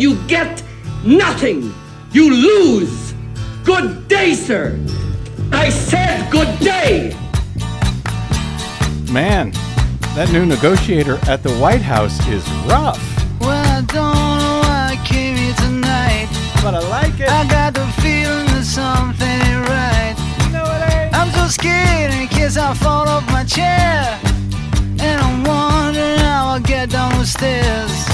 You get nothing. You lose. Good day, sir. I said good day. Man, that new negotiator at the White House is rough. Well, I don't know why I came here tonight. But I like it. I got the feeling that something ain't right. You know it ain't. Eh? I'm so scared in case I fall off my chair. And I'm wondering how I'll get down the stairs.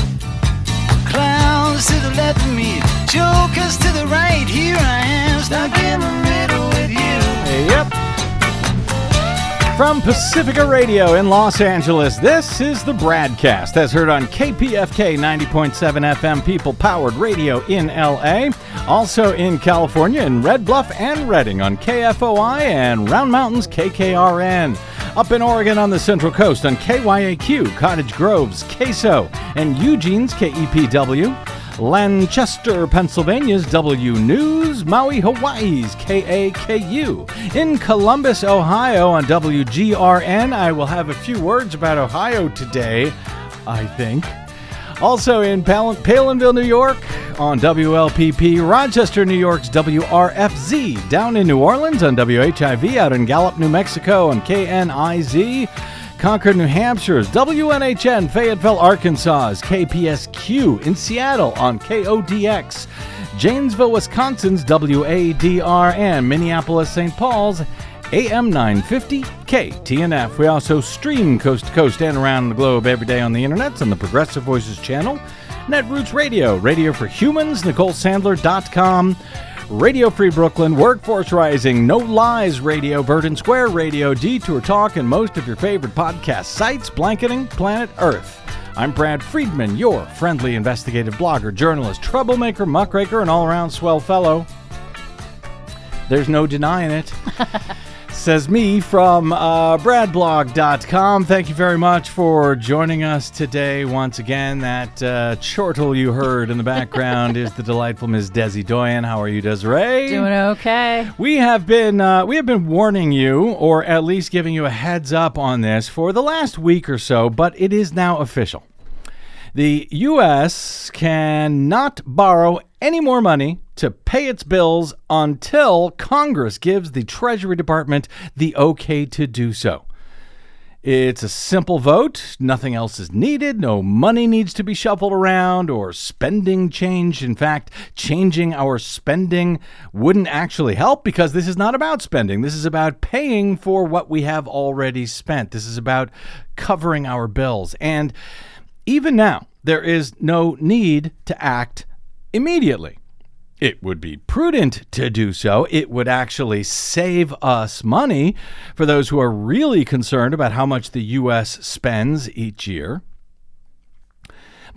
Clowns to the left of me, jokers to the right. Here I am, stuck in the middle with you. Yep. From Pacifica Radio in Los Angeles, this is the BradCast as heard on KPFK 90.7 FM People Powered Radio in LA. Also in California in Red Bluff and Redding on KFOI and Round Mountains KKRN. Up in Oregon on the Central Coast on KYAQ, Cottage Grove's KSO, and Eugene's KEPW. Lancaster, Pennsylvania's W News, Maui, Hawaii's KAKU. In Columbus, Ohio on WGRN, I will have a few words about Ohio today, I think. Also in Pal- Palenville, New York on WLPP, Rochester, New York's WRFZ, down in New Orleans on WHIV, out in Gallup, New Mexico on KNIZ. Concord, New Hampshire's WNHN, Fayetteville, Arkansas's KPSQ, in Seattle on KODX, Janesville, Wisconsin's WADR, and Minneapolis, St. Paul's AM 950 KTNF. We also stream coast to coast and around the globe every day on the internet on the Progressive Voices channel, Netroots Radio, Radio for Humans, NicoleSandler.com. Radio Free Brooklyn, Workforce Rising, No Lies Radio, Verdant Square Radio, Detour Talk, and most of your favorite podcast sites blanketing planet Earth. I'm Brad Friedman, your friendly investigative blogger, journalist, troublemaker, muckraker, and all around swell fellow. There's no denying it. Says me from uh, bradblog.com. Thank you very much for joining us today. Once again, that uh, chortle you heard in the background is the delightful Ms. Desi Doyen. How are you, Desiree? Doing okay. We have been uh, we have been warning you, or at least giving you a heads up on this for the last week or so, but it is now official. The U.S. cannot borrow any more money to pay its bills until Congress gives the Treasury Department the okay to do so. It's a simple vote. Nothing else is needed. No money needs to be shuffled around or spending changed. In fact, changing our spending wouldn't actually help because this is not about spending. This is about paying for what we have already spent. This is about covering our bills. And even now, there is no need to act immediately. It would be prudent to do so. It would actually save us money for those who are really concerned about how much the U.S. spends each year.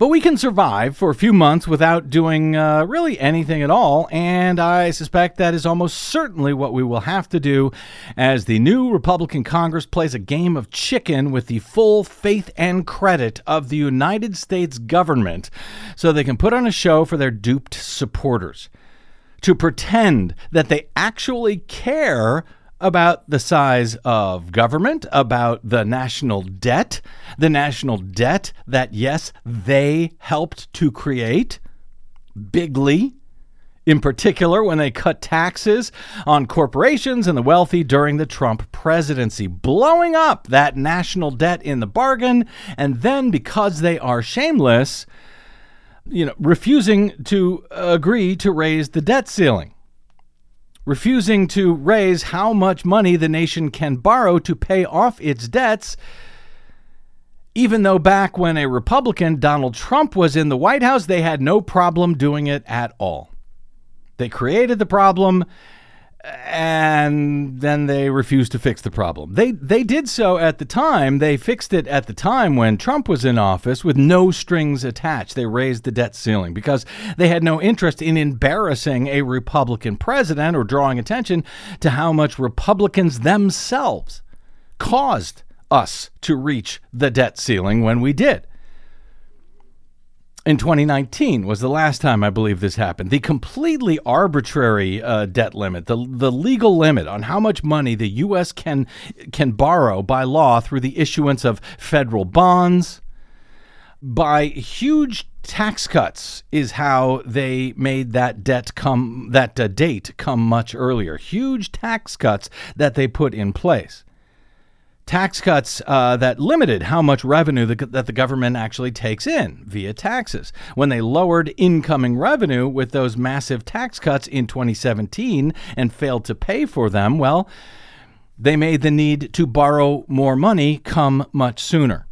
But we can survive for a few months without doing uh, really anything at all, and I suspect that is almost certainly what we will have to do as the new Republican Congress plays a game of chicken with the full faith and credit of the United States government so they can put on a show for their duped supporters. To pretend that they actually care about the size of government, about the national debt, the national debt that, yes, they helped to create bigly. In particular, when they cut taxes on corporations and the wealthy during the Trump presidency, blowing up that national debt in the bargain, and then because they are shameless, you know, refusing to agree to raise the debt ceiling refusing to raise how much money the nation can borrow to pay off its debts, even though back when a Republican, Donald Trump, was in the White House, they had no problem doing it at all. They created the problem and then they refused to fix the problem. They they did so at the time. They fixed it at the time when Trump was in office with no strings attached. They raised the debt ceiling because they had no interest in embarrassing a Republican president or drawing attention to how much Republicans themselves caused us to reach the debt ceiling when we did in 2019 was the last time I believe this happened. The completely arbitrary uh, debt limit, the the legal limit on how much money the U.S. can can borrow by law through the issuance of federal bonds, by huge tax cuts is how they made that debt come that uh, date come much earlier. Huge tax cuts that they put in place. Tax cuts uh, that limited how much revenue the, that the government actually takes in via taxes. When they lowered incoming revenue with those massive tax cuts in 2017 and failed to pay for them, well, they made the need to borrow more money come much sooner.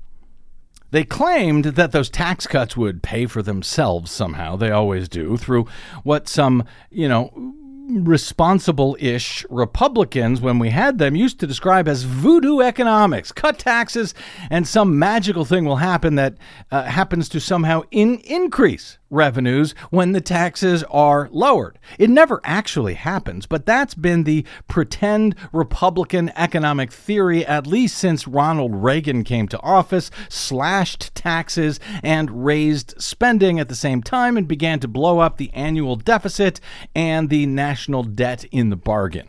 They claimed that those tax cuts would pay for themselves somehow. They always do through what some, you know, responsible ish Republicans, when we had them, used to describe as voodoo economics. Cut taxes, and some magical thing will happen that uh, happens to somehow in- increase revenues when the taxes are lowered. It never actually happens, but that's been the pretend Republican economic theory at least since Ronald Reagan came to office, slashed taxes and raised spending at the same time and began to blow up the annual deficit and the national debt in the bargain.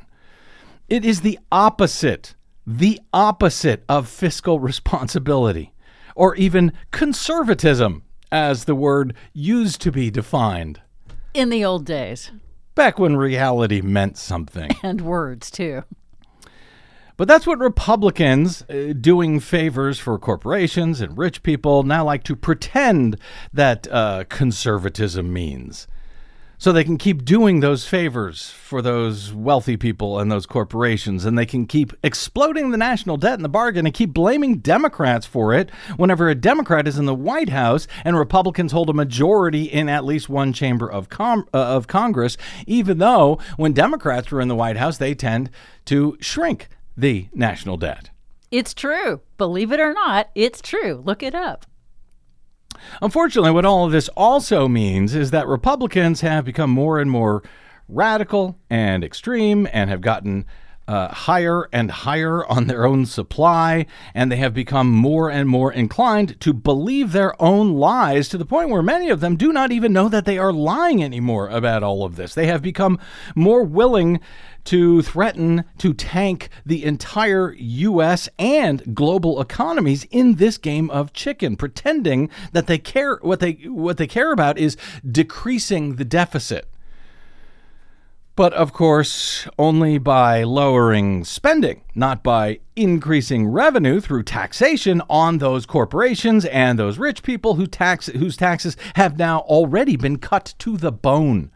It is the opposite, the opposite of fiscal responsibility or even conservatism as the word used to be defined In the old days. back when reality meant something. And words, too. But that's what Republicans uh, doing favors for corporations and rich people now like to pretend that uh, conservatism means. So they can keep doing those favors for those wealthy people and those corporations, and they can keep exploding the national debt in the bargain and keep blaming Democrats for it whenever a Democrat is in the White House and Republicans hold a majority in at least one chamber of, com- uh, of Congress, even though when Democrats are in the White House, they tend to shrink the national debt. It's true. Believe it or not, it's true. Look it up. Unfortunately, what all of this also means is that Republicans have become more and more radical and extreme and have gotten uh, higher and higher on their own supply, and they have become more and more inclined to believe their own lies to the point where many of them do not even know that they are lying anymore about all of this. They have become more willing to threaten to tank the entire U.S. and global economies in this game of chicken, pretending that they care what they what they care about is decreasing the deficit. But of course, only by lowering spending, not by increasing revenue through taxation on those corporations and those rich people who tax, whose taxes have now already been cut to the bone.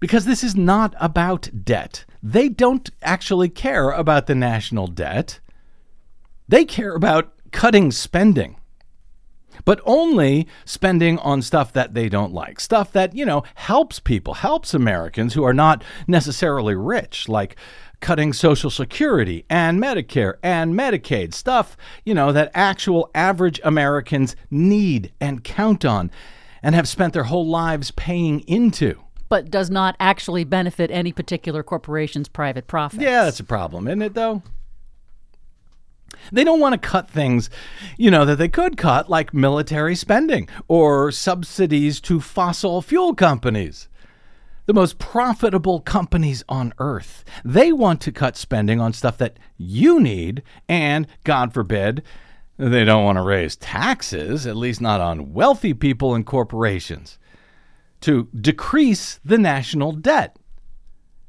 Because this is not about debt. They don't actually care about the national debt. They care about cutting spending but only spending on stuff that they don't like. Stuff that, you know, helps people, helps Americans who are not necessarily rich, like cutting Social Security and Medicare and Medicaid, stuff, you know, that actual average Americans need and count on and have spent their whole lives paying into. But does not actually benefit any particular corporation's private profits. Yeah, that's a problem, isn't it, though? They don't want to cut things, you know, that they could cut, like military spending or subsidies to fossil fuel companies, the most profitable companies on earth. They want to cut spending on stuff that you need, and God forbid, they don't want to raise taxes, at least not on wealthy people and corporations, to decrease the national debt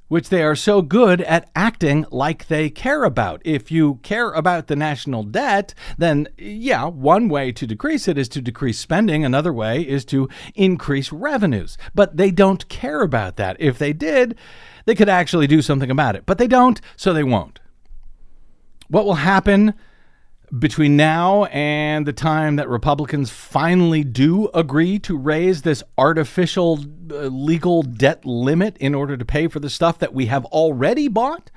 which they are so good at acting like they care about. If you care about the national debt, then yeah, one way to decrease it is to decrease spending, another way is to increase revenues. But they don't care about that. If they did, they could actually do something about it. But they don't, so they won't. What will happen? Between now and the time that Republicans finally do agree to raise this artificial uh, legal debt limit in order to pay for the stuff that we have already bought,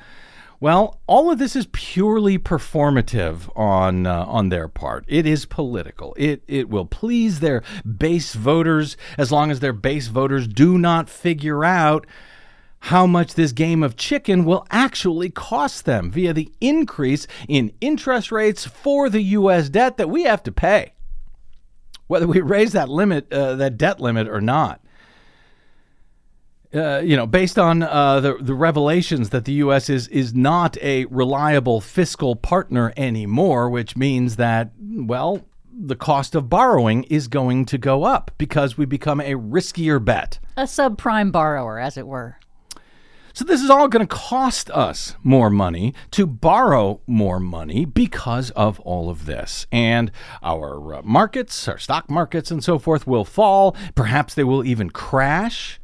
well, all of this is purely performative on uh, on their part. It is political. It it will please their base voters as long as their base voters do not figure out how much this game of chicken will actually cost them via the increase in interest rates for the U.S. debt that we have to pay, whether we raise that limit, uh, that debt limit, or not. Uh, you know, based on uh, the the revelations that the U.S. is is not a reliable fiscal partner anymore, which means that well, the cost of borrowing is going to go up because we become a riskier bet. A subprime borrower, as it were. So this is all going to cost us more money to borrow more money because of all of this. And our uh, markets, our stock markets and so forth will fall. Perhaps they will even crash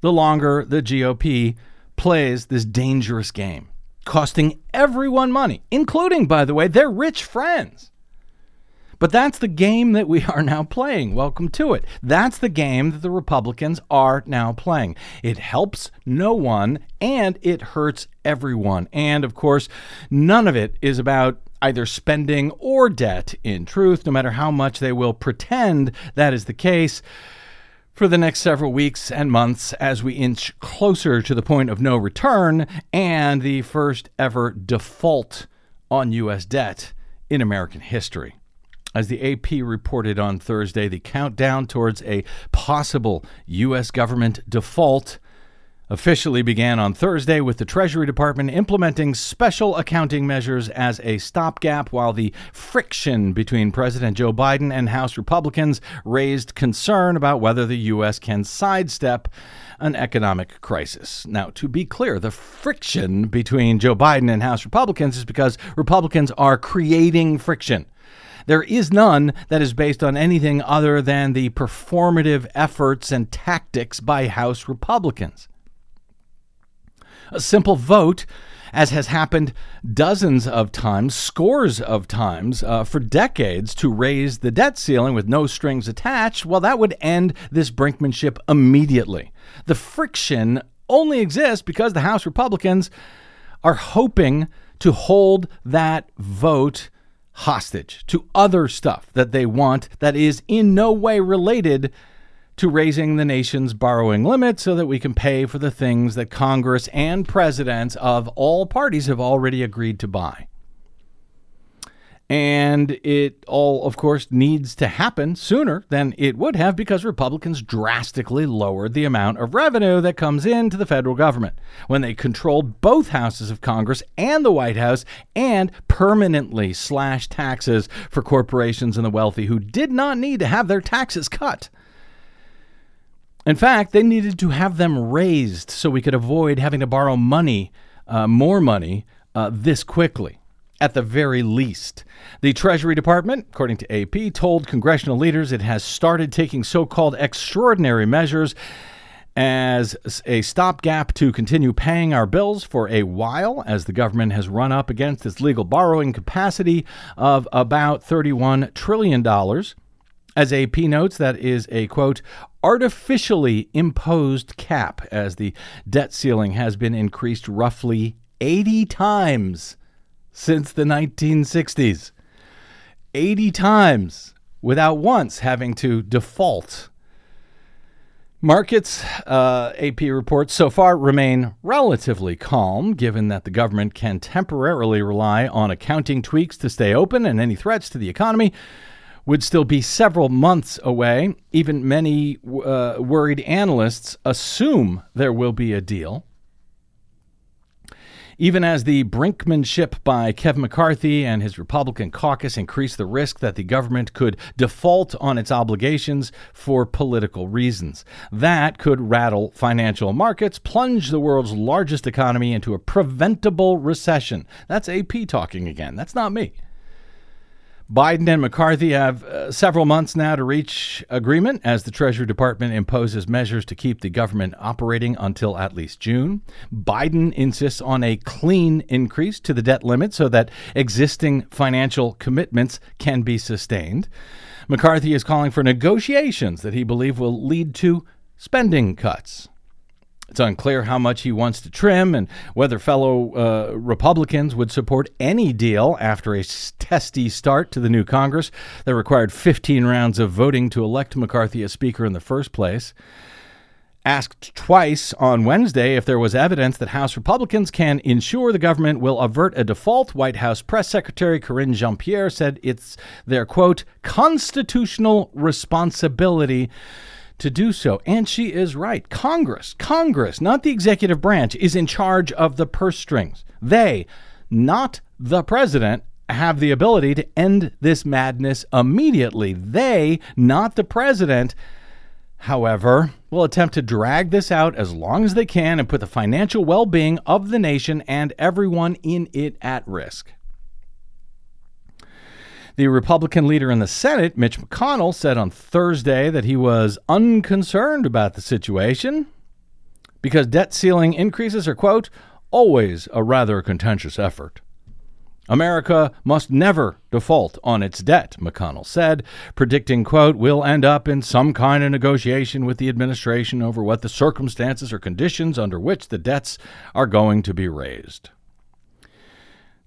the longer the GOP plays this dangerous game, costing everyone money, including, by the way, their rich friends. But that's the game that we are now playing. Welcome to it. That's the game that the Republicans are now playing. It helps no one and it hurts everyone. And of course, none of it is about either spending or debt in truth, no matter how much they will pretend that is the case. For the next several weeks and months, as we inch closer to the point of no return and the first ever default on U.S. debt in American history. As the AP reported on Thursday, the countdown towards a possible U.S. government default officially began on Thursday with the Treasury Department implementing special accounting measures as a stopgap while the friction between President Joe Biden and House Republicans raised concern about whether the U.S. can sidestep an economic crisis. Now, to be clear, the friction between Joe Biden and House Republicans is because Republicans are creating friction. There is none that is based on anything other than the performative efforts and tactics by House Republicans. A simple vote, as has happened dozens of times, scores of times, uh, for decades, to raise the debt ceiling with no strings attached, well, that would end this brinkmanship immediately. The friction only exists because the House Republicans are hoping to hold that vote hostage to other stuff that they want that is in no way related to raising the nation's borrowing limit so that we can pay for the things that Congress and presidents of all parties have already agreed to buy. And it all, of course, needs to happen sooner than it would have because Republicans drastically lowered the amount of revenue that comes into the federal government when they controlled both houses of Congress and the White House and permanently slashed taxes for corporations and the wealthy who did not need to have their taxes cut. In fact, they needed to have them raised so we could avoid having to borrow money, uh, more money, uh, this quickly at the very least. The Treasury Department, according to AP, told congressional leaders it has started taking so called extraordinary measures as a stopgap to continue paying our bills for a while as the government has run up against its legal borrowing capacity of about $31 trillion. As AP notes, that is a quote, artificially imposed cap, as the debt ceiling has been increased roughly 80 times since the 1960s. 80 times without once having to default. Markets, uh, AP reports, so far remain relatively calm, given that the government can temporarily rely on accounting tweaks to stay open and any threats to the economy would still be several months away. Even many uh, worried analysts assume there will be a deal. Even as the brinkmanship by Kevin McCarthy and his Republican caucus increased the risk that the government could default on its obligations for political reasons. That could rattle financial markets, plunge the world's largest economy into a preventable recession. That's AP talking again. That's not me. Biden and McCarthy have uh, several months now to reach agreement as the Treasury Department imposes measures to keep the government operating until at least June. Biden insists on a clean increase to the debt limit so that existing financial commitments can be sustained. McCarthy is calling for negotiations that he believes will lead to spending cuts. It's unclear how much he wants to trim and whether fellow uh, Republicans would support any deal after a testy start to the new Congress that required 15 rounds of voting to elect McCarthy as Speaker in the first place. Asked twice on Wednesday if there was evidence that House Republicans can ensure the government will avert a default, White House Press Secretary Karine Jean Pierre said it's their, quote, constitutional responsibility to do so. And she is right. Congress, Congress, not the executive branch, is in charge of the purse strings. They, not the president, have the ability to end this madness immediately. They, not the president, however, will attempt to drag this out as long as they can and put the financial well being of the nation and everyone in it at risk. The Republican leader in the Senate, Mitch McConnell, said on Thursday that he was unconcerned about the situation because debt ceiling increases are, quote, always a rather contentious effort. America must never default on its debt, McConnell said, predicting, quote, we'll end up in some kind of negotiation with the administration over what the circumstances or conditions under which the debts are going to be raised.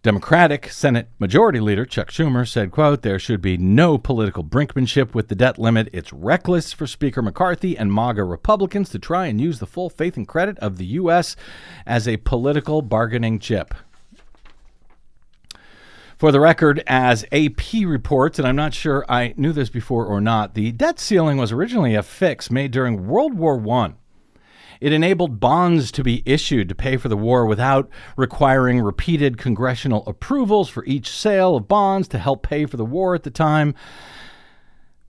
Democratic Senate Majority Leader Chuck Schumer said, quote, there should be no political brinkmanship with the debt limit. It's reckless for Speaker McCarthy and MAGA Republicans to try and use the full faith and credit of the U.S. as a political bargaining chip. For the record, as AP reports, and I'm not sure I knew this before or not, the debt ceiling was originally a fix made during World War I it enabled bonds to be issued to pay for the war without requiring repeated congressional approvals for each sale of bonds to help pay for the war at the time.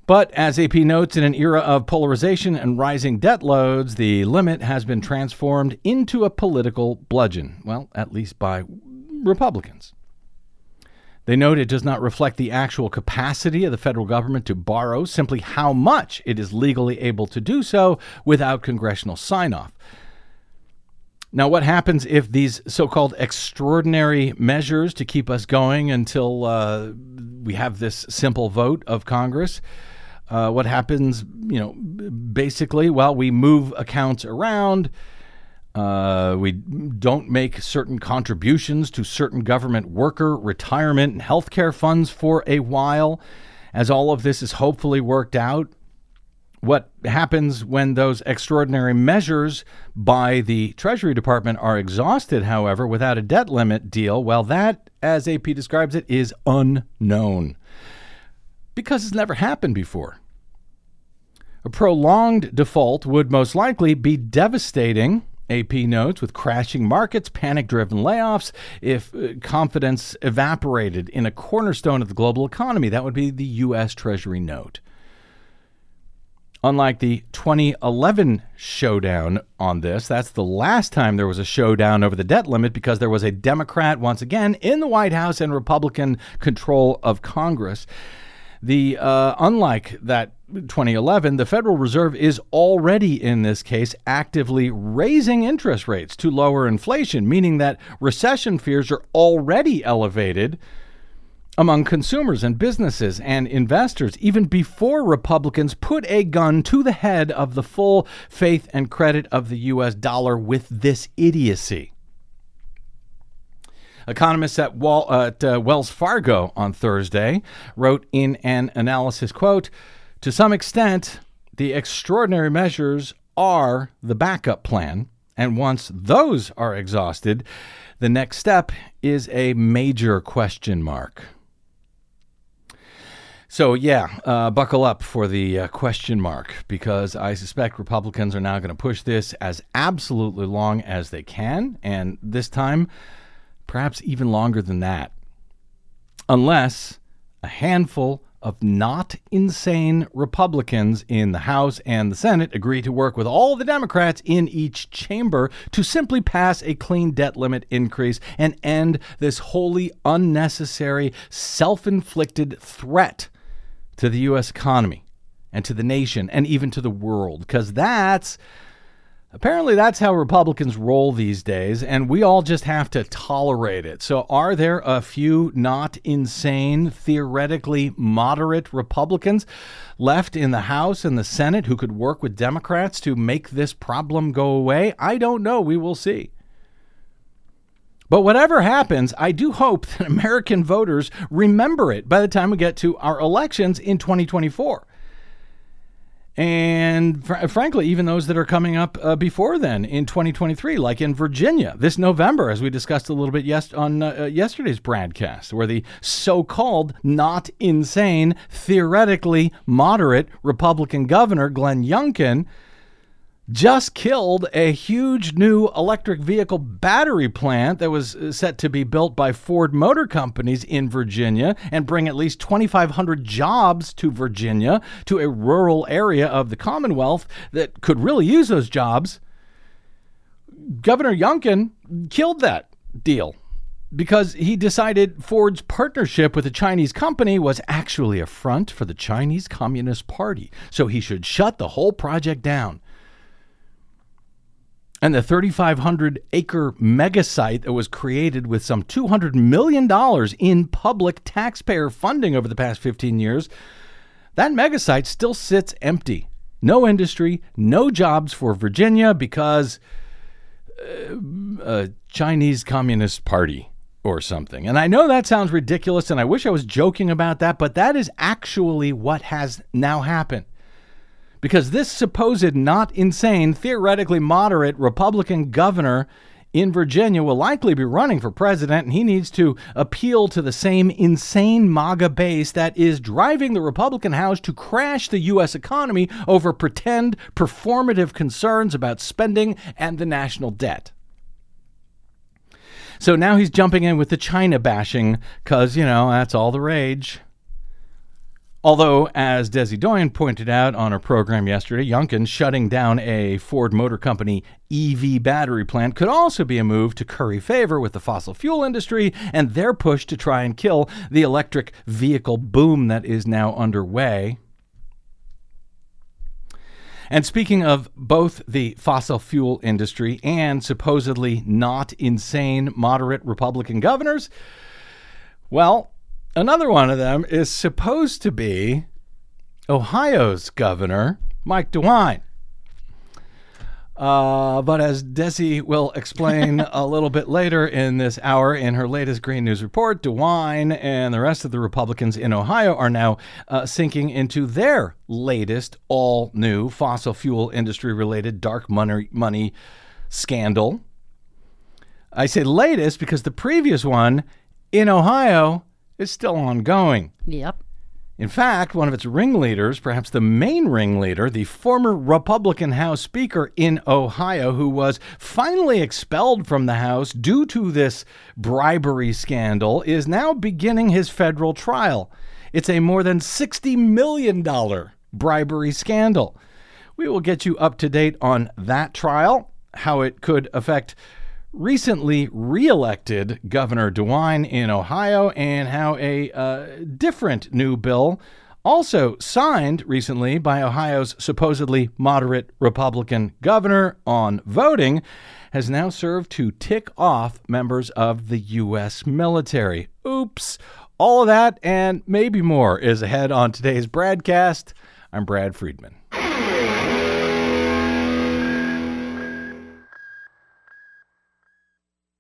But as AP notes, in an era of polarization and rising debt loads, the limit has been transformed into a political bludgeon. Well, at least by Republicans. They note it does not reflect the actual capacity of the federal government to borrow, simply how much it is legally able to do so without congressional sign off. Now, what happens if these so called extraordinary measures to keep us going until uh, we have this simple vote of Congress? Uh, what happens, you know, basically, well, we move accounts around. Uh, we don't make certain contributions to certain government worker retirement and health care funds for a while as all of this is hopefully worked out. What happens when those extraordinary measures by the Treasury Department are exhausted, however, without a debt limit deal? Well, that, as AP describes it, is unknown because it's never happened before. A prolonged default would most likely be devastating AP notes with crashing markets, panic driven layoffs, if uh, confidence evaporated in a cornerstone of the global economy, that would be the U.S. Treasury note. Unlike the 2011 showdown on this, that's the last time there was a showdown over the debt limit because there was a Democrat once again in the White House and Republican control of Congress. The uh, unlike that 2011, the Federal Reserve is already in this case actively raising interest rates to lower inflation, meaning that recession fears are already elevated among consumers and businesses and investors even before Republicans put a gun to the head of the full faith and credit of the US dollar with this idiocy. Economists at, Wall, uh, at uh, Wells Fargo on Thursday wrote in an analysis quote, to some extent, the extraordinary measures are the backup plan. And once those are exhausted, the next step is a major question mark. So, yeah, uh, buckle up for the uh, question mark because I suspect Republicans are now going to push this as absolutely long as they can. And this time, perhaps even longer than that, unless a handful of not insane Republicans in the House and the Senate agree to work with all the Democrats in each chamber to simply pass a clean debt limit increase and end this wholly unnecessary, self inflicted threat to the U.S. economy and to the nation and even to the world, because that's Apparently, that's how Republicans roll these days, and we all just have to tolerate it. So, are there a few not insane, theoretically moderate Republicans left in the House and the Senate who could work with Democrats to make this problem go away? I don't know. We will see. But whatever happens, I do hope that American voters remember it by the time we get to our elections in 2024 and fr- frankly, even those that are coming up uh, before then in 2023, like in Virginia this November, as we discussed a little bit yes- on uh, yesterday's broadcast, where the so called not insane, theoretically moderate Republican governor, Glenn Youngkin, just killed a huge new electric vehicle battery plant that was uh, set to be built by Ford Motor Companies in Virginia and bring at least 2,500 jobs to Virginia, to a rural area of the Commonwealth that could really use those jobs. Governor Youngkin killed that deal because he decided Ford's partnership with a Chinese company was actually a front for the Chinese Communist Party, so he should shut the whole project down. And the 3,500 acre mega site that was created with some $200 million in public taxpayer funding over the past 15 years, that mega site still sits empty. No industry, no jobs for Virginia because uh, a Chinese Communist Party or something. And I know that sounds ridiculous, and I wish I was joking about that, but that is actually what has now happened because this supposed not insane, theoretically moderate Republican governor in Virginia will likely be running for president, and he needs to appeal to the same insane MAGA base that is driving the Republican House to crash the U.S. economy over pretend performative concerns about spending and the national debt. So now he's jumping in with the China bashing because, you know, that's all the rage. Although, as Desi Doyen pointed out on our program yesterday, Youngkin shutting down a Ford Motor Company EV battery plant could also be a move to curry favor with the fossil fuel industry and their push to try and kill the electric vehicle boom that is now underway. And speaking of both the fossil fuel industry and supposedly not insane moderate Republican governors, well, Another one of them is supposed to be Ohio's governor, Mike DeWine. Uh, but as Desi will explain a little bit later in this hour in her latest Green News report, DeWine and the rest of the Republicans in Ohio are now uh, sinking into their latest all new fossil fuel industry related dark money, money scandal. I say latest because the previous one in Ohio is still ongoing. Yep. In fact, one of its ringleaders, perhaps the main ringleader, the former Republican House Speaker in Ohio, who was finally expelled from the House due to this bribery scandal, is now beginning his federal trial. It's a more than $60 million bribery scandal. We will get you up to date on that trial, how it could affect recently reelected Governor DeWine in Ohio and how a uh, different new bill, also signed recently by Ohio's supposedly moderate Republican governor on voting, has now served to tick off members of the U.S. military. Oops. All of that and maybe more is ahead on today's broadcast. I'm Brad Friedman.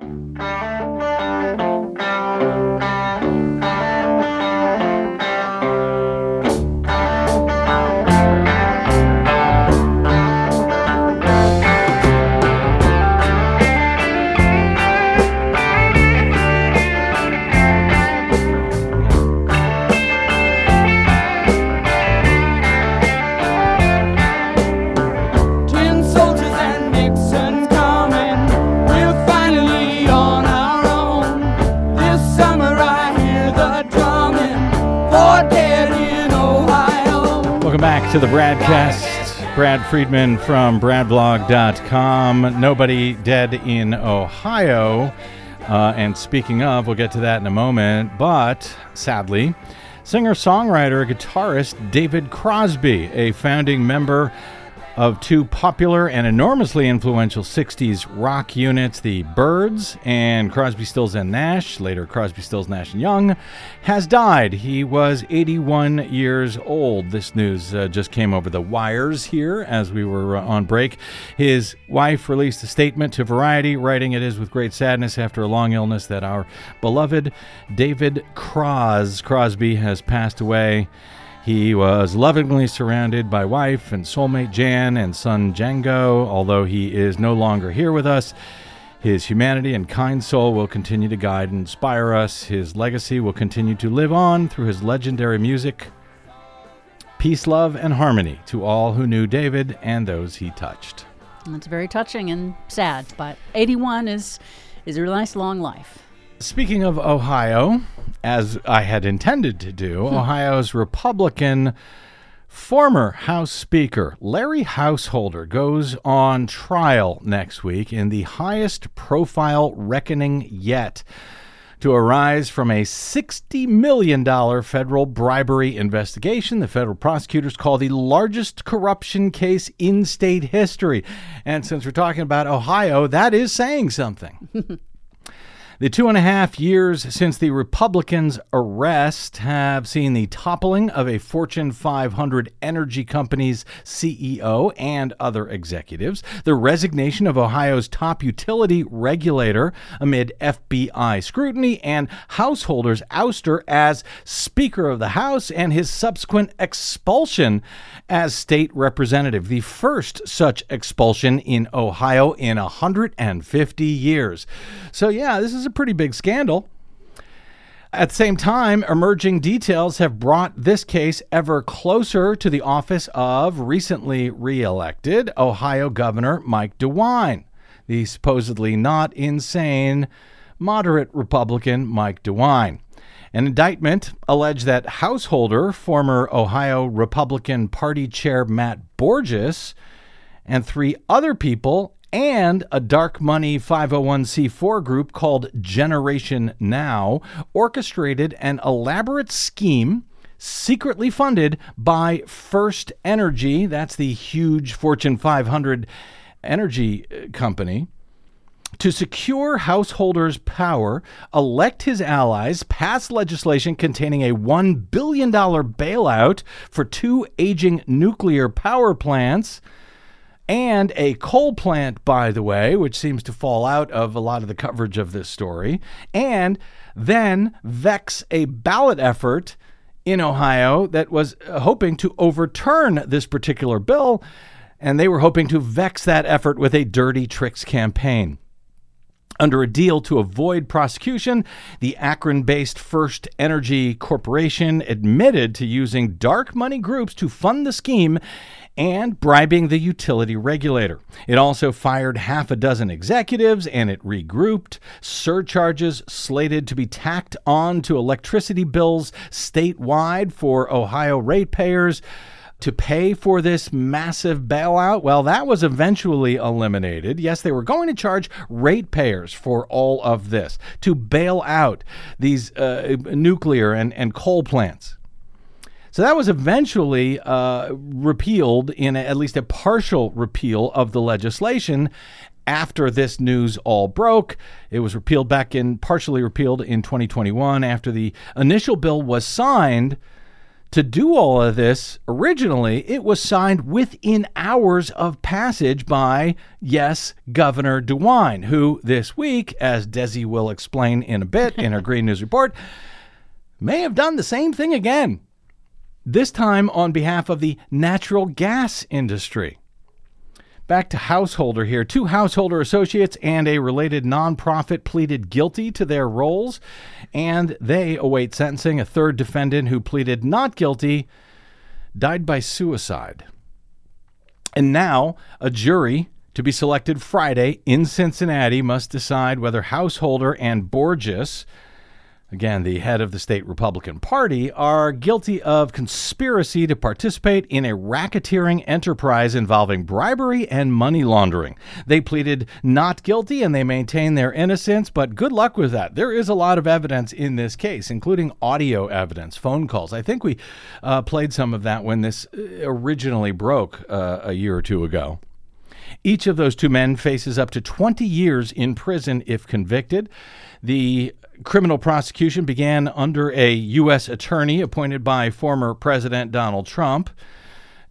Thank you. The Bradcast. Brad Friedman from bradblog.com. Nobody dead in Ohio. Uh, and speaking of, we'll get to that in a moment. But sadly, singer songwriter guitarist David Crosby, a founding member of two popular and enormously influential 60s rock units, the Byrds and Crosby, Stills and Nash, later Crosby, Stills, Nash and Young, has died. He was 81 years old. This news uh, just came over the wires here as we were uh, on break. His wife released a statement to Variety, writing, It is with great sadness after a long illness that our beloved David Cros Crosby has passed away. He was lovingly surrounded by wife and soulmate Jan and son Django. Although he is no longer here with us, his humanity and kind soul will continue to guide and inspire us. His legacy will continue to live on through his legendary music. Peace, love, and harmony to all who knew David and those he touched. That's very touching and sad, but 81 is is a nice long life. Speaking of Ohio, as I had intended to do, hmm. Ohio's Republican former House Speaker Larry Householder goes on trial next week in the highest profile reckoning yet to arise from a $60 million federal bribery investigation the federal prosecutors call the largest corruption case in state history. And since we're talking about Ohio, that is saying something. The two and a half years since the Republicans' arrest have seen the toppling of a Fortune 500 energy company's CEO and other executives, the resignation of Ohio's top utility regulator amid FBI scrutiny, and Householder's ouster as Speaker of the House and his subsequent expulsion as state representative, the first such expulsion in Ohio in 150 years. So, yeah, this is a pretty big scandal. At the same time, emerging details have brought this case ever closer to the office of recently reelected Ohio Governor Mike DeWine, the supposedly not insane moderate Republican Mike DeWine. An indictment alleged that Householder, former Ohio Republican Party Chair Matt Borges, and three other people and a dark money 501c4 group called Generation Now orchestrated an elaborate scheme secretly funded by First Energy. That's the huge Fortune 500 energy uh, company. To secure Householders' power, elect his allies, pass legislation containing a $1 billion bailout for two aging nuclear power plants, and a coal plant, by the way, which seems to fall out of a lot of the coverage of this story, and then vex a ballot effort in Ohio that was uh, hoping to overturn this particular bill, and they were hoping to vex that effort with a dirty tricks campaign. Under a deal to avoid prosecution, the Akron based First Energy Corporation admitted to using dark money groups to fund the scheme and bribing the utility regulator. It also fired half a dozen executives and it regrouped. Surcharges slated to be tacked on to electricity bills statewide for Ohio ratepayers to pay for this massive bailout? Well, that was eventually eliminated. Yes, they were going to charge ratepayers for all of this to bail out these uh, nuclear and, and coal plants. So that was eventually uh, repealed in a, at least a partial repeal of the legislation after this news all broke. It was repealed back in, partially repealed in 2021 after the initial bill was signed to do all of this, originally, it was signed within hours of passage by, yes, Governor DeWine, who this week, as Desi will explain in a bit in her Green News Report, may have done the same thing again. This time on behalf of the natural gas industry. Back to Householder here. Two Householder associates and a related nonprofit pleaded guilty to their roles, and they await sentencing. A third defendant who pleaded not guilty died by suicide. And now, a jury to be selected Friday in Cincinnati must decide whether Householder and Borges again, the head of the state Republican Party, are guilty of conspiracy to participate in a racketeering enterprise involving bribery and money laundering. They pleaded not guilty and they maintain their innocence, but good luck with that. There is a lot of evidence in this case, including audio evidence, phone calls. I think we uh, played some of that when this uh, originally broke uh, a year or two ago. Each of those two men faces up to 20 years in prison if convicted. The criminal prosecution began under a U.S. attorney appointed by former President Donald Trump,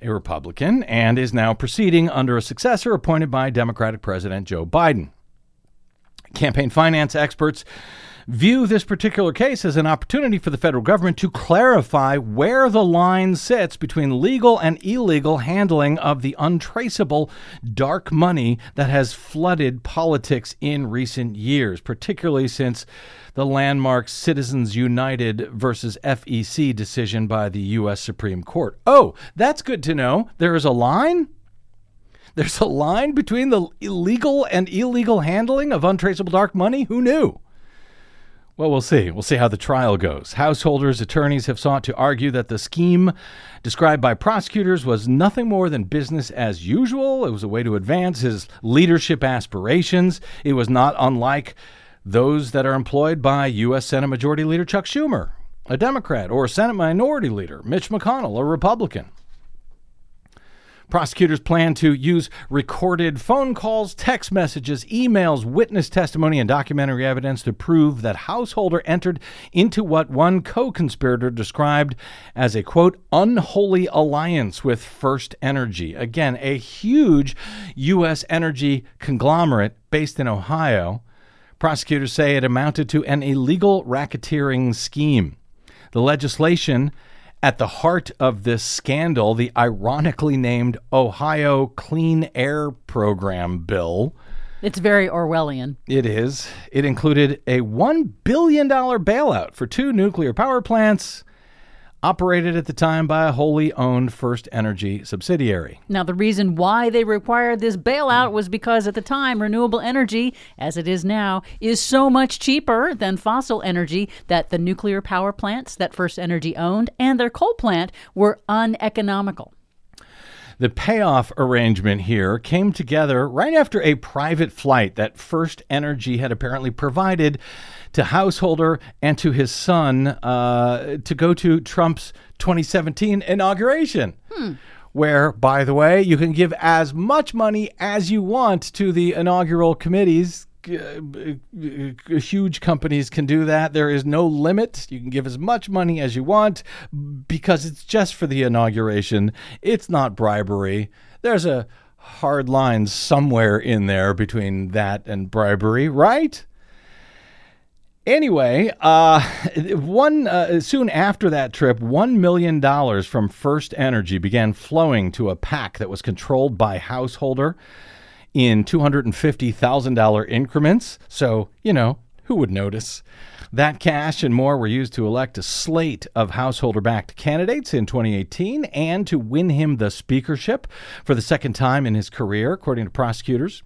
a Republican, and is now proceeding under a successor appointed by Democratic President Joe Biden. Campaign finance experts view this particular case as an opportunity for the federal government to clarify where the line sits between legal and illegal handling of the untraceable dark money that has flooded politics in recent years, particularly since the landmark Citizens United versus FEC decision by the U.S. Supreme Court. Oh, that's good to know. There is a line? There's a line between the illegal and illegal handling of untraceable dark money? Who knew? Well, we'll see. We'll see how the trial goes. Householders' attorneys have sought to argue that the scheme described by prosecutors was nothing more than business as usual. It was a way to advance his leadership aspirations. It was not unlike those that are employed by U.S. Senate Majority Leader Chuck Schumer, a Democrat, or Senate Minority Leader Mitch McConnell, a Republican. Prosecutors plan to use recorded phone calls, text messages, emails, witness testimony, and documentary evidence to prove that Householder entered into what one co conspirator described as a quote, unholy alliance with First Energy. Again, a huge U.S. energy conglomerate based in Ohio. Prosecutors say it amounted to an illegal racketeering scheme. The legislation at the heart of this scandal, the ironically named Ohio Clean Air Program bill. It's very Orwellian. It is. It included a $1 billion bailout for two nuclear power plants operated at the time by a wholly owned First Energy subsidiary. Now, the reason why they required this bailout was because at the time, renewable energy, as it is now, is so much cheaper than fossil energy that the nuclear power plants that First Energy owned and their coal plant were uneconomical. The payoff arrangement here came together right after a private flight that First Energy had apparently provided to Householder and to his son uh, to go to Trump's 2017 inauguration. Where, by the way, you can give as much money as you want to the inaugural committees. Uh, uh, huge companies can do that. There is no limit. You can give as much money as you want because it's just for the inauguration. It's not bribery. There's a hard line somewhere in there between that and bribery, right? Anyway, uh, one uh, soon after that trip, one million dollars from First Energy began flowing to a PAC that was controlled by Householder in two hundred and fifty thousand dollar increments. So you know who would notice. That cash and more were used to elect a slate of householder backed candidates in 2018 and to win him the speakership for the second time in his career, according to prosecutors.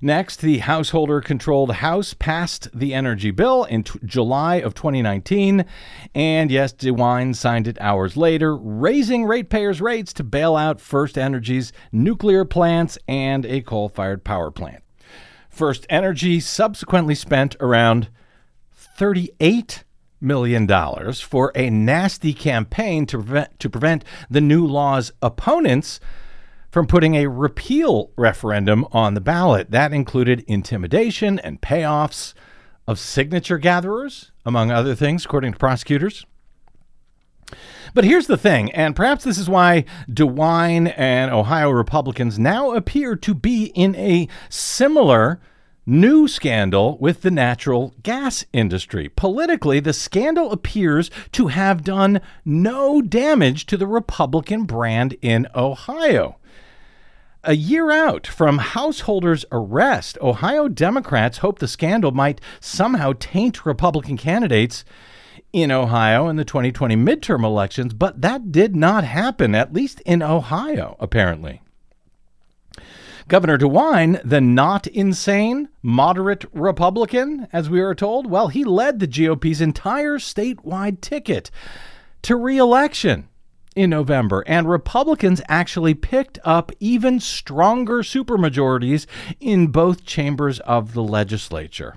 Next, the householder controlled House passed the energy bill in t- July of 2019. And yes, DeWine signed it hours later, raising ratepayers' rates to bail out First Energy's nuclear plants and a coal fired power plant. First Energy subsequently spent around $38 million for a nasty campaign to prevent, to prevent the new law's opponents from putting a repeal referendum on the ballot. That included intimidation and payoffs of signature gatherers, among other things, according to prosecutors. But here's the thing, and perhaps this is why DeWine and Ohio Republicans now appear to be in a similar new scandal with the natural gas industry. Politically, the scandal appears to have done no damage to the Republican brand in Ohio. A year out from Householder's arrest, Ohio Democrats hope the scandal might somehow taint Republican candidates in Ohio in the 2020 midterm elections, but that did not happen, at least in Ohio, apparently. Governor DeWine, the not insane moderate Republican, as we are told, well, he led the GOP's entire statewide ticket to reelection in November, and Republicans actually picked up even stronger supermajorities in both chambers of the legislature.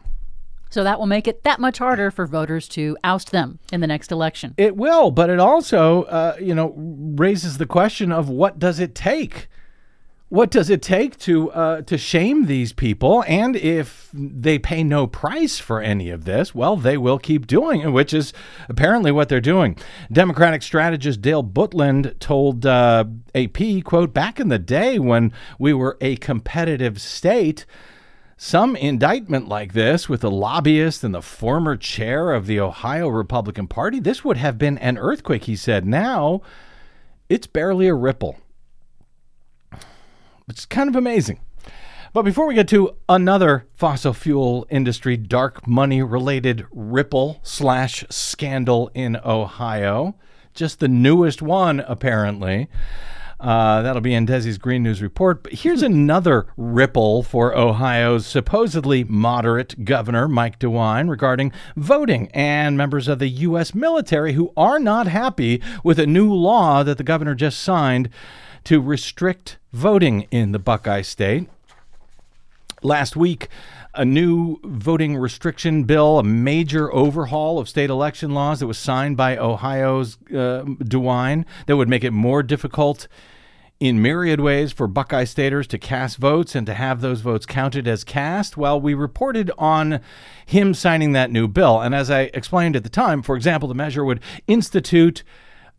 So that will make it that much harder for voters to oust them in the next election. It will, but it also, uh, you know, raises the question of what does it take? What does it take to uh, to shame these people? And if they pay no price for any of this, well, they will keep doing it, which is apparently what they're doing. Democratic strategist Dale Butland told uh, AP, "quote Back in the day when we were a competitive state." Some indictment like this with a lobbyist and the former chair of the Ohio Republican Party, this would have been an earthquake, he said. Now, it's barely a ripple. It's kind of amazing. But before we get to another fossil fuel industry dark money related ripple slash scandal in Ohio, just the newest one apparently. Uh, that'll be in Desi's Green News Report. But here's another ripple for Ohio's supposedly moderate governor, Mike DeWine, regarding voting and members of the U.S. military who are not happy with a new law that the governor just signed to restrict voting in the Buckeye State. Last week, a new voting restriction bill, a major overhaul of state election laws that was signed by Ohio's uh, DeWine that would make it more difficult in myriad ways for Buckeye Staters to cast votes and to have those votes counted as cast. Well, we reported on him signing that new bill. And as I explained at the time, for example, the measure would institute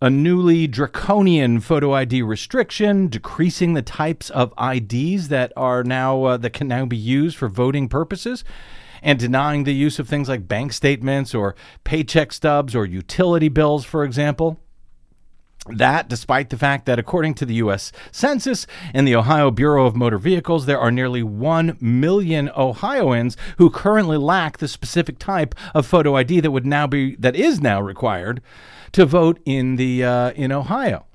a newly draconian photo ID restriction, decreasing the types of IDs that are now uh, that can now be used for voting purposes, and denying the use of things like bank statements or paycheck stubs or utility bills, for example. That, despite the fact that, according to the U.S. Census and the Ohio Bureau of Motor Vehicles, there are nearly 1 million Ohioans who currently lack the specific type of photo ID that would now be that is now required to vote in the uh, in Ohio.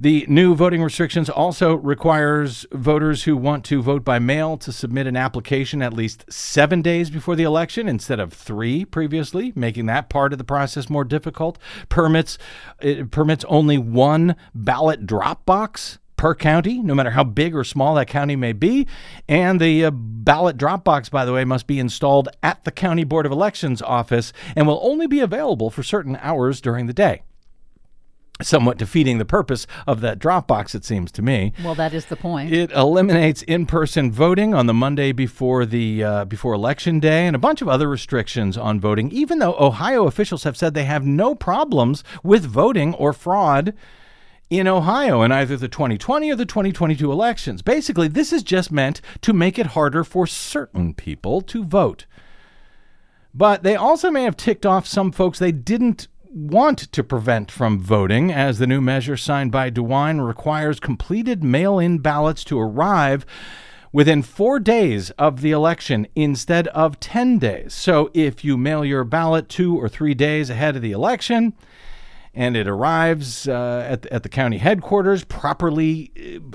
The new voting restrictions also requires voters who want to vote by mail to submit an application at least 7 days before the election instead of 3 previously, making that part of the process more difficult. Permits it permits only one ballot drop box per county, no matter how big or small that county may be. And the uh, ballot drop box, by the way, must be installed at the County Board of Elections office and will only be available for certain hours during the day somewhat defeating the purpose of that drop box, it seems to me. Well, that is the point. It eliminates in-person voting on the Monday before the uh, before election day, and a bunch of other restrictions on voting. Even though Ohio officials have said they have no problems with voting or fraud in Ohio in either the 2020 or the 2022 elections. Basically, this is just meant to make it harder for certain people to vote. But they also may have ticked off some folks they didn't want to prevent from voting, as the new measure signed by DeWine requires completed mail in ballots to arrive within four days of the election instead of 10 days. So if you mail your ballot two or three days ahead of the election, and it arrives uh, at, at the county headquarters properly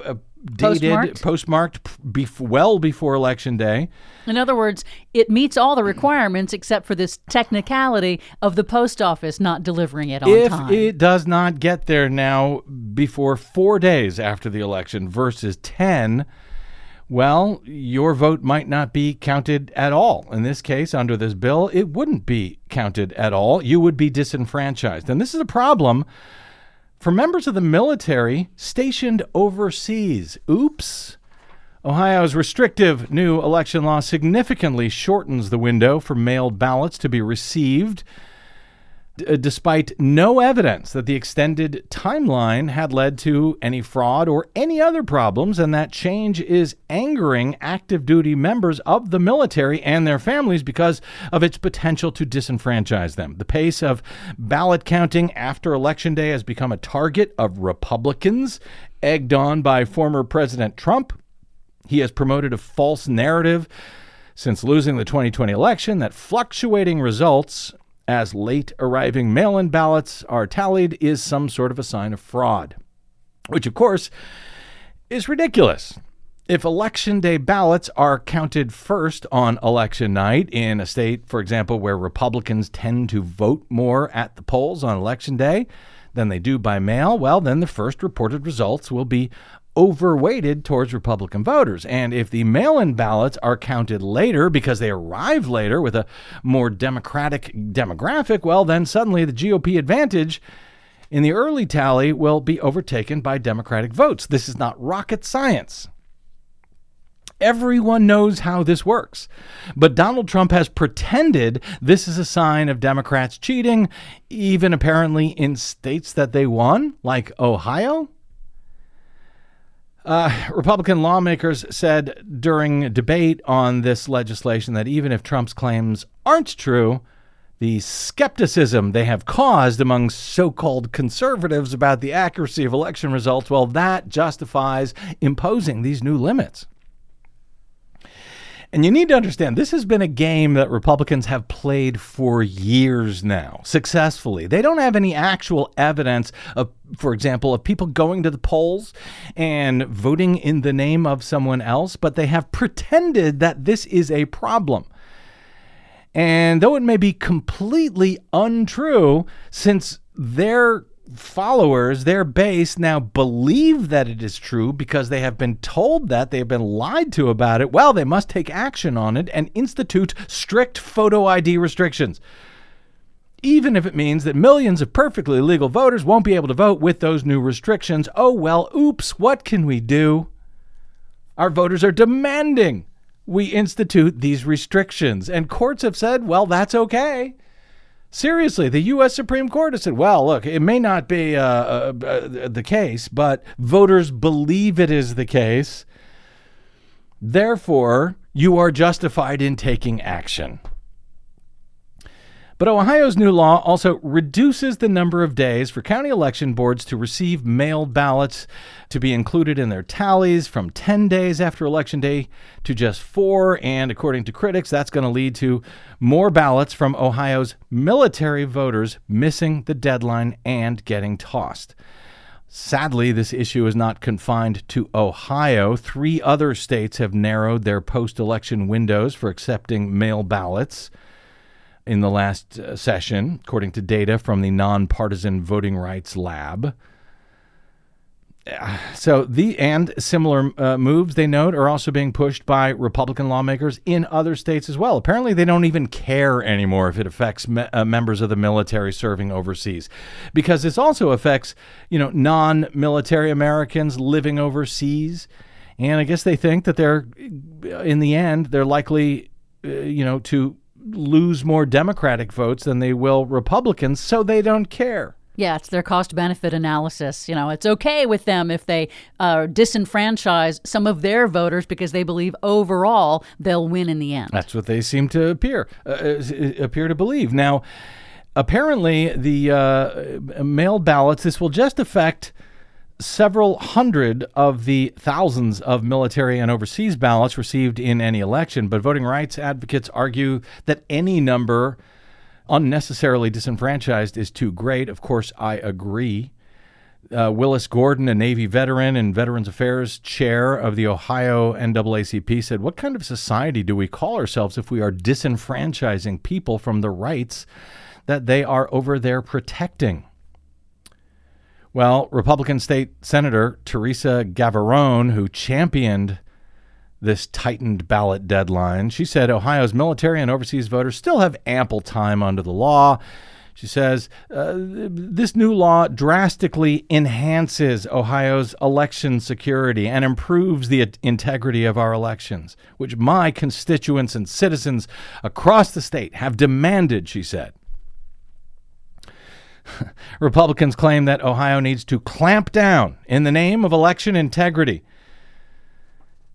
uh, dated, Postmarked? postmarked, bef- well before election day. In other words, it meets all the requirements except for this technicality of the post office not delivering it on if time. it does not get there now before four days after the election versus 10, well, your vote might not be counted at all. In this case, under this bill, it wouldn't be counted at all. You would be disenfranchised. And this is a problem for members of the military stationed overseas. Oops. Ohio's restrictive new election law significantly shortens the window for mailed ballots to be received, d- uh, despite no evidence that the extended timeline had led to any fraud or any other problems, and that change is angering active duty members of the military and their families because of its potential to disenfranchise them. The pace of ballot counting after Election Day has become a target of Republicans, egged on by former President Trump. He has promoted a false narrative since losing the 2020 election that fluctuating results as late arriving mail in ballots are tallied is some sort of a sign of fraud, which, of course, is ridiculous. If election day ballots are counted first on election night in a state, for example, where Republicans tend to vote more at the polls on election day than they do by mail, well, then the first reported results will be overweighted towards Republican voters. And if the mail in ballots are counted later because they arrive later with a more Democratic demographic, well, then suddenly the GOP advantage in the early tally will be overtaken by Democratic votes. This is not rocket science. Everyone knows how this works. But Donald Trump has pretended this is a sign of Democrats cheating, even apparently in states that they won, like Ohio. Uh, Republican lawmakers said during debate on this legislation that even if Trump's claims aren't true, the skepticism they have caused among so called conservatives about the accuracy of election results, well, that justifies imposing these new limits. And you need to understand this has been a game that Republicans have played for years now, successfully. They don't have any actual evidence of, for example, of people going to the polls and voting in the name of someone else, but they have pretended that this is a problem. And though it may be completely untrue, since their followers, their base now believe that it is true because they have been told that, they have been lied to about it, well, they must take action on it and institute strict photo ID restrictions. Even if it means that millions of perfectly legal voters won't be able to vote with those new restrictions. Oh, well, oops, what can we do? Our voters are demanding we institute these restrictions. And courts have said, well, that's okay. Seriously, the U.S. Supreme Court has said, well, look, it may not be uh, uh, uh, the case, but voters believe it is the case. Therefore, you are justified in taking action. But Ohio's new law also reduces the number of days for county election boards to receive mailed ballots to be included in their tallies from 10 days after Election Day to just four. And according to critics, that's going to lead to more ballots from Ohio's military voters missing the deadline and getting tossed. Sadly, this issue is not confined to Ohio. Three other states have narrowed their post election windows for accepting mail ballots in the last uh, session, according to data from the Nonpartisan Voting Rights Lab. So the and similar uh, moves they note are also being pushed by Republican lawmakers in other states as well. Apparently, they don't even care anymore if it affects me- uh, members of the military serving overseas, because this also affects you know non-military Americans living overseas, and I guess they think that they're in the end they're likely uh, you know to lose more Democratic votes than they will Republicans, so they don't care. Yeah, it's their cost benefit analysis. You know, it's okay with them if they uh, disenfranchise some of their voters because they believe overall they'll win in the end. That's what they seem to appear uh, appear to believe. Now, apparently, the uh, mail ballots. This will just affect several hundred of the thousands of military and overseas ballots received in any election, but voting rights advocates argue that any number unnecessarily disenfranchised is too great. Of course, I agree. Uh, Willis Gordon, a Navy veteran and Veterans Affairs chair of the Ohio NAACP, said, What kind of society do we call ourselves if we are disenfranchising people from the rights that they are over there protecting? Well, Republican State Senator Teresa Gavarone, who championed this tightened ballot deadline, she said Ohio's military and overseas voters still have ample time under the law. She says uh, this new law drastically enhances Ohio's election security and improves the integrity of our elections, which my constituents and citizens across the state have demanded, she said. Republicans claim that Ohio needs to clamp down in the name of election integrity.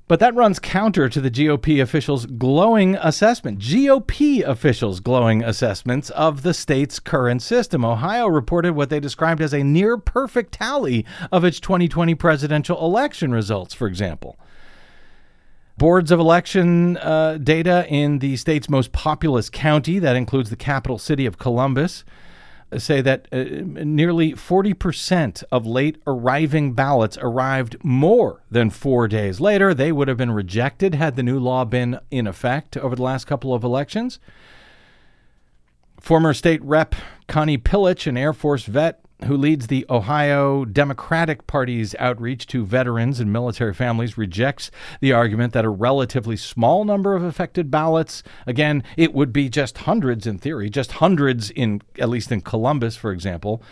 But that runs counter to the GOP officials' glowing assessment. GOP officials' glowing assessments of the state's current system. Ohio reported what they described as a near perfect tally of its 2020 presidential election results, for example. Boards of election uh, data in the state's most populous county, that includes the capital city of Columbus, say that uh, nearly 40% of late arriving ballots arrived more than four days later. They would have been rejected had the new law been in effect over the last couple of elections. Former state rep Connie Pillich, an Air Force vet who leads the Ohio Democratic Party's outreach to veterans and military families, rejects the argument that a relatively small number of affected ballots, again, it would be just hundreds in theory, just hundreds in, at least in Columbus, for example.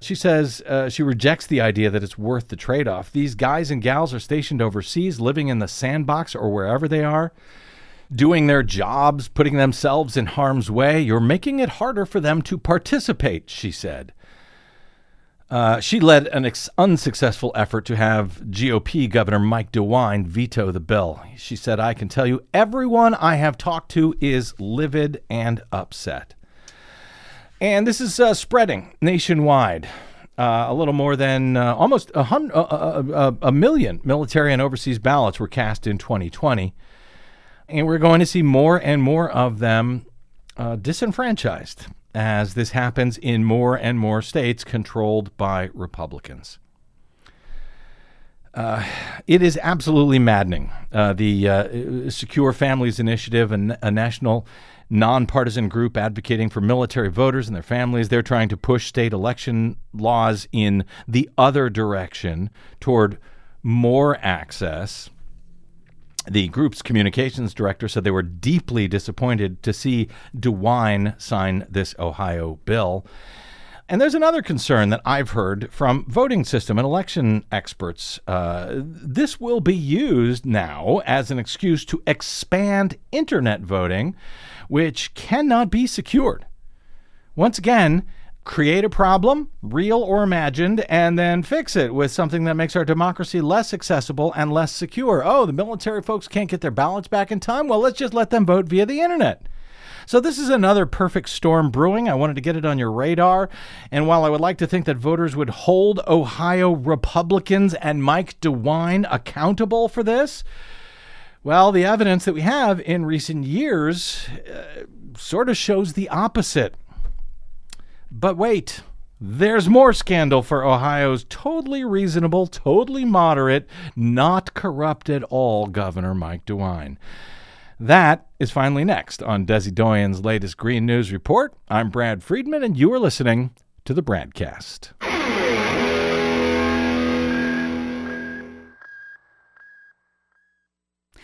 She says uh, she rejects the idea that it's worth the trade off. These guys and gals are stationed overseas, living in the sandbox or wherever they are doing their jobs, putting themselves in harm's way. You're making it harder for them to participate, she said. Uh, she led an ex- unsuccessful effort to have GOP Governor Mike DeWine veto the bill. She said, I can tell you, everyone I have talked to is livid and upset. And this is uh, spreading nationwide. Uh, a little more than uh, almost a, hun- a, a million military and overseas ballots were cast in 2020. And we're going to see more and more of them uh, disenfranchised as this happens in more and more states controlled by Republicans. Uh, it is absolutely maddening. Uh, the uh, Secure Families Initiative, a, a national nonpartisan group advocating for military voters and their families, they're trying to push state election laws in the other direction toward more access the group's communications director said they were deeply disappointed to see DeWine sign this Ohio bill. And there's another concern that I've heard from voting system and election experts. Uh, this will be used now as an excuse to expand internet voting, which cannot be secured. Once again, create a problem, real or imagined, and then fix it with something that makes our democracy less accessible and less secure. Oh, the military folks can't get their ballots back in time? Well, let's just let them vote via the internet. So, this is another perfect storm brewing. I wanted to get it on your radar. And while I would like to think that voters would hold Ohio Republicans and Mike DeWine accountable for this, well, the evidence that we have in recent years uh, sort of shows the opposite. But wait, there's more scandal for Ohio's totally reasonable, totally moderate, not corrupt at all Governor Mike DeWine. That is finally next on Desi Doyen's latest Green News Report. I'm Brad Friedman, and you are listening to the BradCast.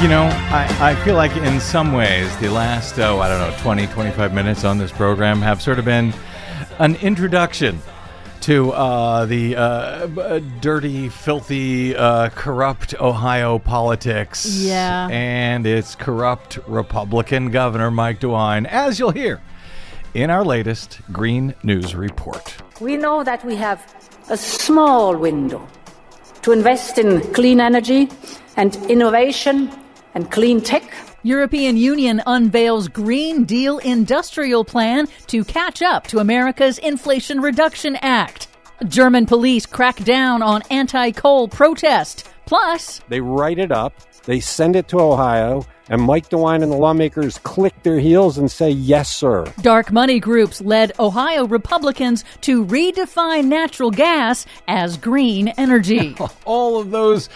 You know, I, I feel like in some ways the last, oh, I don't know, 20, 25 minutes on this program have sort of been an introduction to uh, the uh, b- dirty, filthy, uh, corrupt Ohio politics. Yeah. And its corrupt Republican governor, Mike DeWine, as you'll hear in our latest Green News Report. We know that we have a small window to invest in clean energy and innovation and clean tech. European Union unveils Green Deal industrial plan to catch up to America's Inflation Reduction Act. German police crack down on anti-coal protest. Plus, They write it up, they send it to Ohio, and Mike DeWine and the lawmakers click their heels and say, yes, sir. dark money groups led Ohio Republicans to redefine natural gas as green energy. all of those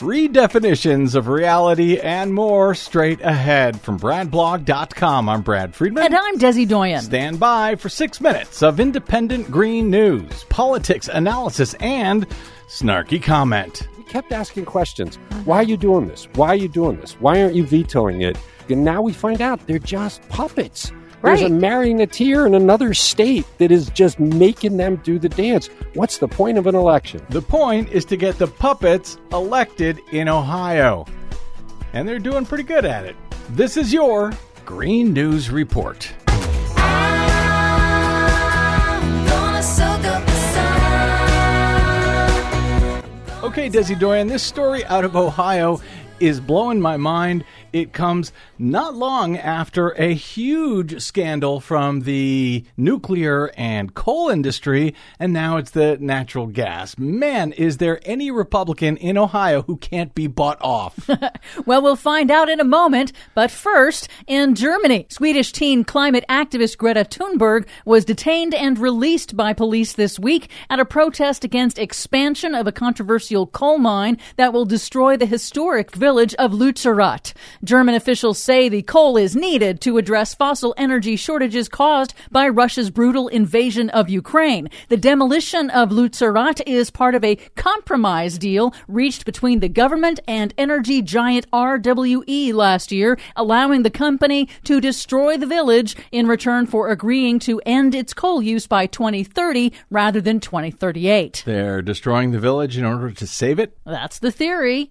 redefinitions of reality and more straight ahead from bradblog.com. I'm Brad Friedman. and I'm Desi Doyen. Stand by for six minutes of independent green news, politics, analysis, and snarky comment. We kept asking questions. Why are you doing this? Why are you doing this? Why aren't you vetoing it? And now we find out they're just puppets. There's a Marionetteeer in another state that is just making them do the dance. What's the point of an election? The point is to get the puppets elected in Ohio. And they're doing pretty good at it. This is your Green News Report. Okay, Desi Doyen, this story out of Ohio is blowing my mind. It comes not long after a huge scandal from the nuclear and coal industry, and now it's the natural gas. Man, is there any Republican in Ohio who can't be bought off? Well, we'll find out in a moment. But first, in Germany, Swedish teen climate activist Greta Thunberg was detained and released by police this week at a protest against expansion of a controversial coal mine that will destroy the historic village of Lützerath. German officials say the coal is needed to address fossil energy shortages caused by Russia's brutal invasion of Ukraine. The demolition of Lützerath is part of a compromise deal reached between the government and energy giant RWE last year, allowing the company to destroy the village in return for agreeing to end its coal use by 2030 rather than 2038. They're destroying the village in order to save it? That's the theory.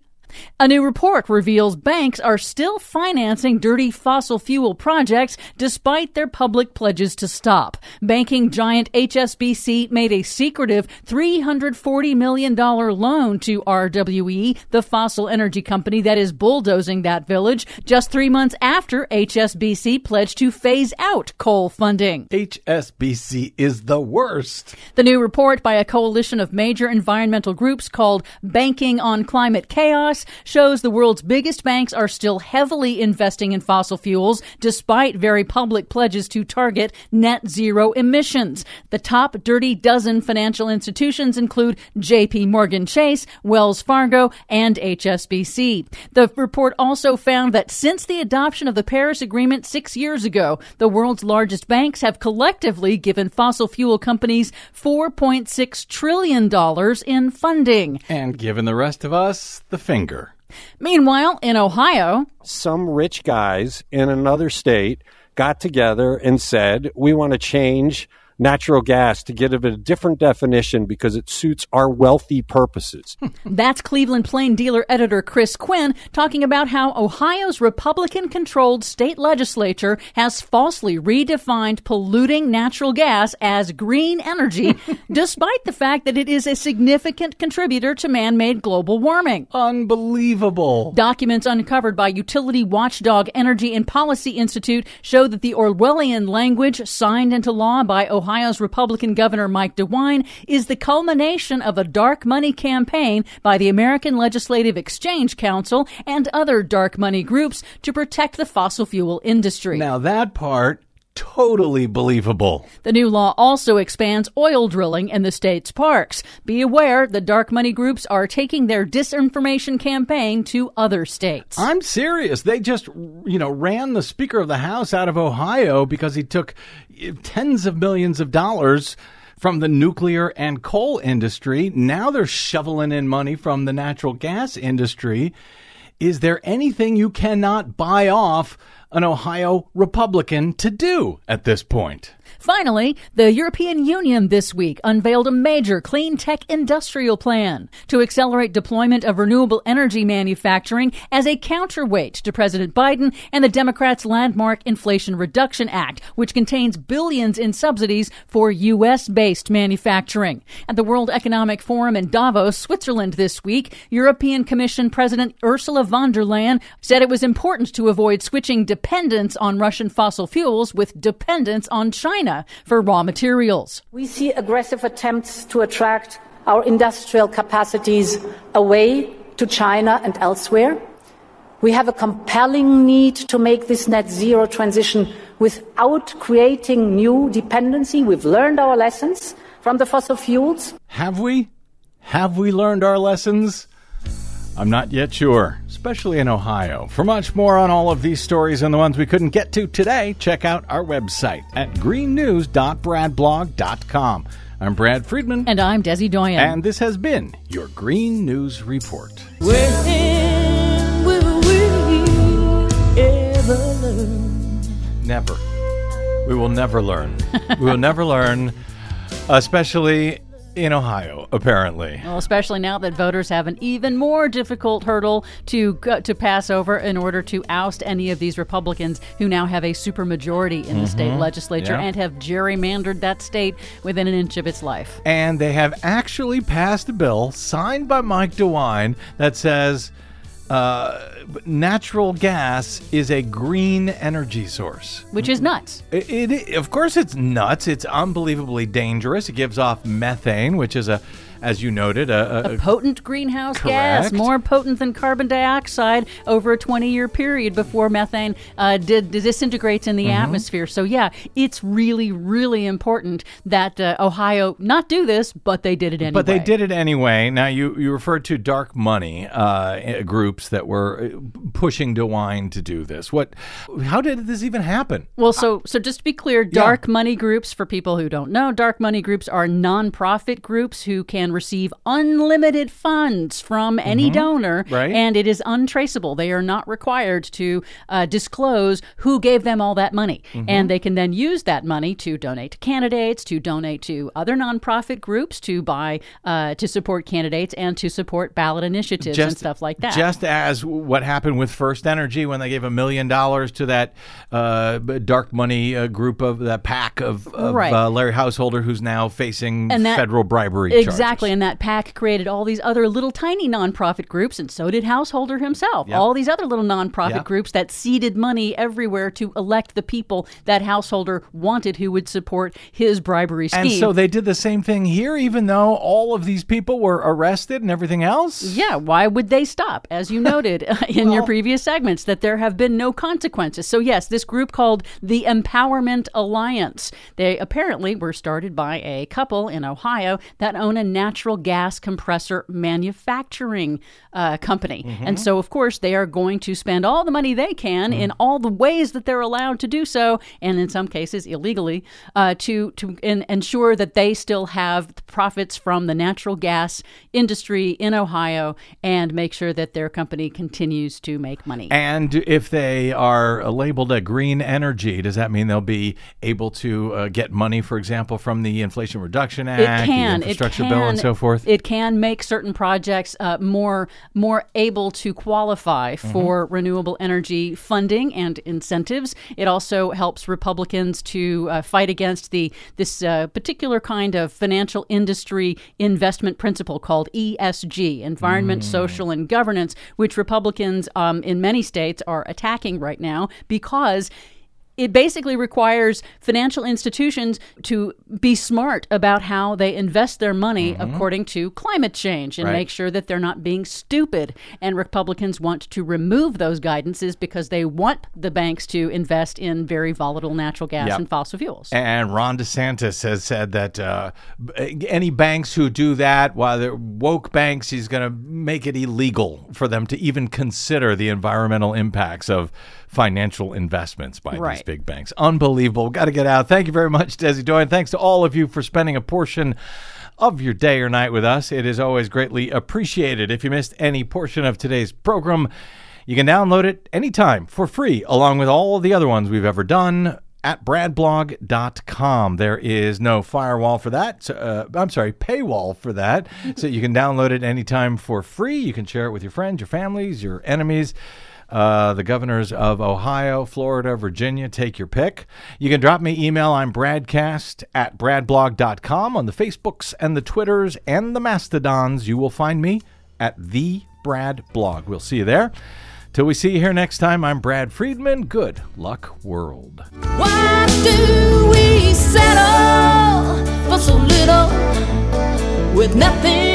A new report reveals banks are still financing dirty fossil fuel projects despite their public pledges to stop. Banking giant HSBC made a secretive $340 million loan to RWE, the fossil energy company that is bulldozing that village, just three months after HSBC pledged to phase out coal funding. HSBC is the worst. The new report by a coalition of major environmental groups called Banking on Climate Chaos shows the world's biggest banks are still heavily investing in fossil fuels despite very public pledges to target net zero emissions. The top dirty dozen financial institutions include JP Morgan Chase, Wells Fargo, and HSBC. The report also found that since the adoption of the Paris Agreement six years ago, the world's largest banks have collectively given fossil fuel companies $4.6 trillion in funding. And given the rest of us the finger. Meanwhile, in Ohio, Some rich guys in another state got together and said, we want to change natural gas to give it a different definition because it suits our wealthy purposes. Hmm. That's Cleveland Plain Dealer editor Chris Quinn talking about how Ohio's Republican controlled state legislature has falsely redefined polluting natural gas as green energy, despite the fact that it is a significant contributor to man made global warming. Unbelievable. Documents uncovered by utility watchdog Energy and Policy Institute show that the Orwellian language signed into law by Ohio's Republican Governor Mike DeWine is the culmination of a dark money campaign by the American Legislative Exchange Council and other dark money groups to protect the fossil fuel industry. Now that part totally believable. The new law also expands oil drilling in the state's parks. Be aware the dark money groups are taking their disinformation campaign to other states. I'm serious. They just, you know, ran the Speaker of the House out of Ohio because he took tens of millions of dollars from the nuclear and coal industry. Now they're shoveling in money from the natural gas industry. Is there anything you cannot buy off an Ohio Republican to do at this point? Finally, the European Union this week unveiled a major clean tech industrial plan to accelerate deployment of renewable energy manufacturing as a counterweight to President Biden and the Democrats' landmark Inflation Reduction Act, which contains billions in subsidies for U.S. based manufacturing. At the World Economic Forum in Davos, Switzerland this week, European Commission President Ursula von der Leyen said it was important to avoid switching dependence on Russian fossil fuels with dependence on China for raw materials. We see aggressive attempts to attract our industrial capacities away to China and elsewhere. We have a compelling need to make this net zero transition without creating new dependency. We've learned our lessons from the fossil fuels. Have we? Have we learned our lessons? I'm not yet sure, especially in Ohio. For much more on all of these stories and the ones we couldn't get to today, check out our website at greennews.bradblog.com. I'm Brad Friedman, And I'm Desi Doyen. and this has been your Green News Report. When will we ever learn? Never. We will never learn. we will never learn, especially in Ohio, apparently. Well, especially now that voters have an even more difficult hurdle to go, to pass over in order to oust any of these Republicans who now have a supermajority in the state legislature Mm-hmm. Yeah. and have gerrymandered that state within an inch of its life. And they have actually passed a bill signed by Mike DeWine that says uh, natural gas is a green energy source. Which is nuts. It, it, of course, it's nuts. It's unbelievably dangerous. It gives off methane, which is a, as you noted, a, a, A potent greenhouse gas, more potent than carbon dioxide over a 20 year period before methane uh, did, disintegrates in the Mm-hmm. atmosphere. So, yeah, it's really, really important that uh, Ohio not do this, but they did it anyway. But they did it anyway. Now you you referred to dark money uh, groups that were uh, pushing DeWine to do this. What? How did this even happen? Well, so so just to be clear, dark money groups for people who don't know, dark money groups are nonprofit groups who can receive unlimited funds from any donor, Mm-hmm. Right. and it is untraceable. They are not required to uh, disclose who gave them all that money, Mm-hmm. and they can then use that money to donate to candidates, to donate to other nonprofit groups, to buy uh, to support candidates, and to support ballot initiatives and stuff like that. Just as what happened with First Energy when they gave a million dollars to that uh, dark money uh, group of that PAC of, of Right. uh, Larry Householder, who's now facing that- federal bribery Exactly, charges. And that PAC created all these other little tiny nonprofit groups, and so did Householder himself. Yep. All these other little nonprofit Yep. groups that seeded money everywhere to elect the people that Householder wanted who would support his bribery scheme. And so they did the same thing here, even though all of these people were arrested and everything else. Yeah, why would they stop? As you noted in your previous segments, that there have been no consequences. So, yes, this group called the Empowerment Alliance, they apparently were started by a couple in Ohio that own a natural gas compressor manufacturing uh, company. And so, of course, they are going to spend all the money they can in all the ways that they're allowed to do so, and in some cases illegally, uh, to, to en- ensure that they still have the profits from the natural gas industry in Ohio and make sure that their company continues to make money. And if they are labeled a green energy, does that mean they'll be able to uh, get money, for example, from the Inflation Reduction Act, it can the infrastructure it can, bill, and so forth? It can make certain projects uh, more more able to qualify Mm-hmm. for renewable energy funding and incentives. It also helps Republicans to uh, fight against the this uh, particular kind of financial industry investment principle called ESG, Environment, Mm. Social, and Governance, which Republicans um, in many states are attacking right now because it basically requires financial institutions to be smart about how they invest their money according to climate change and Mm-hmm. Right. make sure that they're not being stupid. And Republicans want to remove those guidances because they want the banks to invest in very volatile natural gas Yep. and fossil fuels. And Ron DeSantis has said that uh, any banks who do that, while they're woke banks, he's going to make it illegal for them to even consider the environmental impacts of financial investments by these big banks. Unbelievable. Got to get out. Thank you very much, Desi Doyen. Thanks to all of you for spending a portion of your day or night with us. It is always greatly appreciated. If you missed any portion of today's program, you can download it anytime for free, along with all the other ones we've ever done at bradblog.com. There is no firewall for that. So, uh, I'm sorry, paywall for that. so you can download it anytime for free. You can share it with your friends, your families, your enemies. Uh, the governors of Ohio, Florida, Virginia, take your pick. You can drop me email. I'm bradcast at bradblog.com on the Facebooks and the Twitters and the Mastodons. You will find me at the Brad Blog. We'll see you there. Till we see you here next time, I'm Brad Friedman. Good luck, world. Why do we settle for so little with nothing